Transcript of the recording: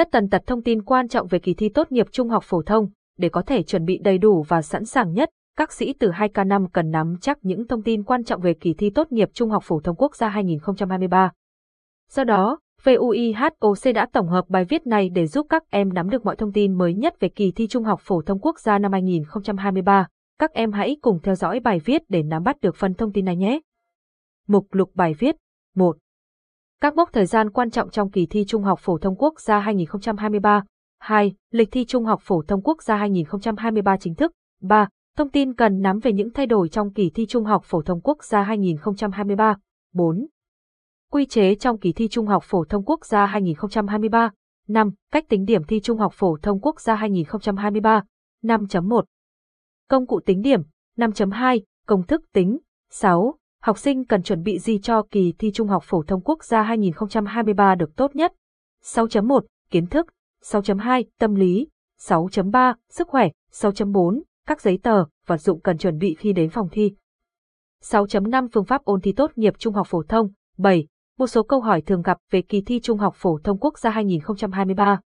Tất tần tật thông tin quan trọng về kỳ thi tốt nghiệp trung học phổ thông, để có thể chuẩn bị đầy đủ và sẵn sàng nhất, các sĩ từ 2K5 cần nắm chắc những thông tin quan trọng về kỳ thi tốt nghiệp trung học phổ thông quốc gia 2023. Do đó, VUIHOC đã tổng hợp bài viết này để giúp các em nắm được mọi thông tin mới nhất về kỳ thi Trung học phổ thông quốc gia năm 2023. Các em hãy cùng theo dõi bài viết để nắm bắt được phần thông tin này nhé. Mục lục bài viết 1. Các mốc thời gian quan trọng trong kỳ thi Trung học phổ thông quốc gia 2023 2. Lịch thi Trung học phổ thông quốc gia 2023 chính thức 3. Thông tin cần nắm về những thay đổi trong kỳ thi Trung học phổ thông quốc gia 2023 4. Quy chế trong kỳ thi Trung học phổ thông quốc gia 2023. 5. Cách tính điểm thi Trung học phổ thông quốc gia 2023. 5.1. Công cụ tính điểm. 5.2. Công thức tính. 6. Học sinh cần chuẩn bị gì cho kỳ thi Trung học phổ thông quốc gia 2023 được tốt nhất? 6.1. Kiến thức. 6.2. Tâm lý. 6.3. Sức khỏe. 6.4. Các giấy tờ, vật dụng cần chuẩn bị khi đến phòng thi. 6.5 Phương pháp ôn thi tốt nghiệp trung học phổ thông. 7 một số câu hỏi thường gặp về kỳ thi Trung học phổ thông quốc gia 2023.